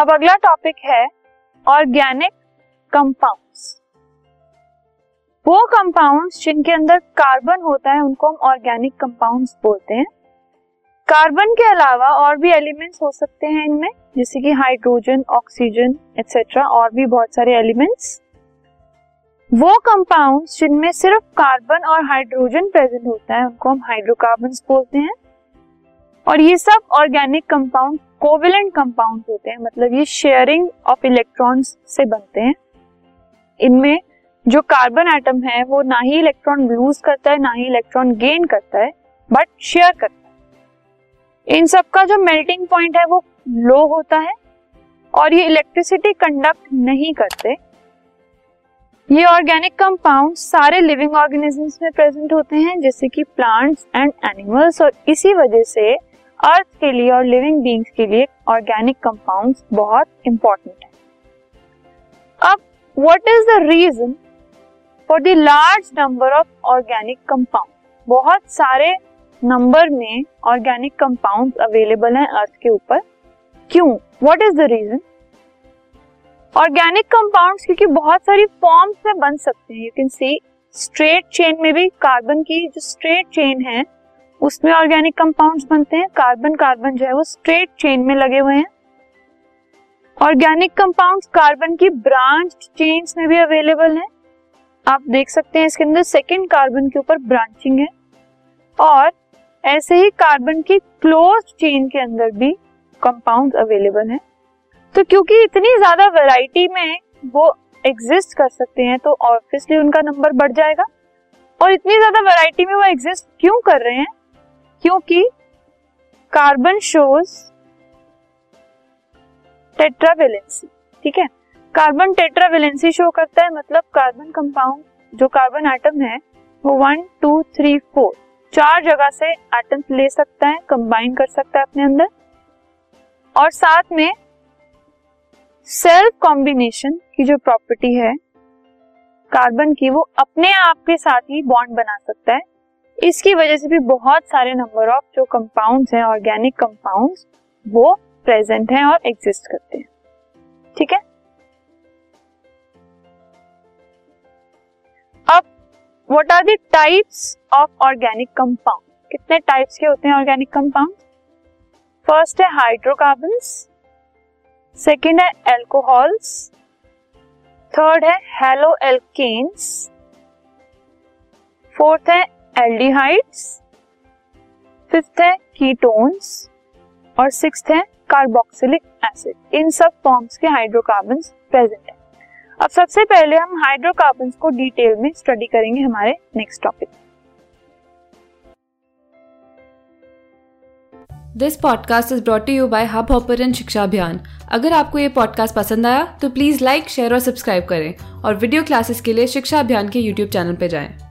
अब अगला टॉपिक है ऑर्गेनिक कंपाउंड्स वो कंपाउंड्स जिनके अंदर कार्बन होता है, उनको हम ऑर्गेनिक कंपाउंड्स बोलते हैं। कार्बन के अलावा और भी एलिमेंट्स हो सकते हैं इनमें, जैसे कि हाइड्रोजन ऑक्सीजन एक्सेट्रा और भी बहुत सारे एलिमेंट्स वो कंपाउंड्स जिनमें सिर्फ़ कार्बन और हाइड्रोजन प्रेजेंट होता है, उनको हम हाइड्रोकार्बन बोलते हैं। और ये सब ऑर्गेनिक कंपाउंड कोविलेंट कंपाउंड होते हैं मतलब ये शेयरिंग ऑफ़ इलेक्ट्रॉन्स से बनते हैं। इनमें जो कार्बन एटम है, वो ना ही इलेक्ट्रॉन लूज करता है, ना ही इलेक्ट्रॉन गेन करता है बट शेयर करता है। इन सब का जो मेल्टिंग पॉइंट है, वो लो होता है, और ये इलेक्ट्रिसिटी कंडक्ट नहीं करते। ये ऑर्गेनिक कंपाउंड सारे लिविंग ऑर्गेनिजम्स में प्रेजेंट होते हैं, जैसे कि प्लांट्स एंड एनिमल्स और इसी वजह से अर्थ के लिए और लिविंग बींग्स के लिए ऑर्गेनिक कंपाउंड्स बहुत इंपॉर्टेंट है। अब what is the reason for the large number of organic compound बहुत सारे नंबर में ऑर्गेनिक कंपाउंड अवेलेबल हैं अर्थ के ऊपर। क्यों? What is the reason organic compounds क्योंकि बहुत सारी फॉर्म्स में बन सकते हैं। You can see straight chain में भी कार्बन की जो स्ट्रेट चेन है उसमें ऑर्गेनिक कंपाउंड्स बनते हैं। कार्बन कार्बन जो है वो स्ट्रेट चेन में लगे हुए हैं। ऑर्गेनिक कंपाउंड्स कार्बन की ब्रांच चेन्स में भी अवेलेबल हैं। आप देख सकते हैं इसके अंदर सेकेंड कार्बन के ऊपर ब्रांचिंग है। और ऐसे ही कार्बन की क्लोज चेन के अंदर भी कंपाउंड अवेलेबल हैं। तो क्योंकि इतनी ज़्यादा वैरायटी में वो एग्जिस्ट कर सकते हैं तो ऑब्वियसली उनका नंबर बढ़ जाएगा। और इतनी ज़्यादा वैरायटी में वो एग्जिस्ट क्यों कर रहे हैं? क्योंकि कार्बन शोज़ टेट्रावेलेंसी ठीक है? कार्बन टेट्रावेलेंसी शो करता है मतलब कार्बन कंपाउंड जो कार्बन आइटम है, वो वन टू थ्री फोर चार जगह से एटम्स ले सकता है कंबाइन कर सकता है अपने अंदर। और साथ में सेल्फ कॉम्बिनेशन की जो प्रॉपर्टी है कार्बन की, वो अपने आप के साथ ही बॉन्ड बना सकता है। इसकी वजह से भी बहुत सारे नंबर ऑफ़ जो कंपाउंड्स हैं ऑर्गेनिक कंपाउंड्स वो प्रेजेंट हैं और एग्जिस्ट करते हैं। ठीक है? अब what are the types of organic compound कितने टाइप्स के होते हैं ऑर्गेनिक कंपाउंड फ़र्स्ट है हाइड्रोकार्बन्स सेकेंड है एल्कोहल्स थर्ड है हेलो एल्केन्स फोर्थ है एल्डिहाइड्स फिफ्थ है कीटोन्स और सिक्स है कार्बोक्सिलिक एसिड इन सब फॉर्म्स के हाइड्रोकार्बन प्रेजेंट है. अब सबसे पहले हम हाइड्रोकार्बन को डिटेल में स्टडी करेंगे हमारे next topic this podcast is brought you by Hubhopper शिक्षा अभियान अगर आपको ये पॉडकास्ट पसंद आया तो प्लीज़ लाइक शेयर और सब्सक्राइब करें और वीडियो क्लासेस के लिए शिक्षा अभियान के यूट्यूब चैनल पर जाएँ।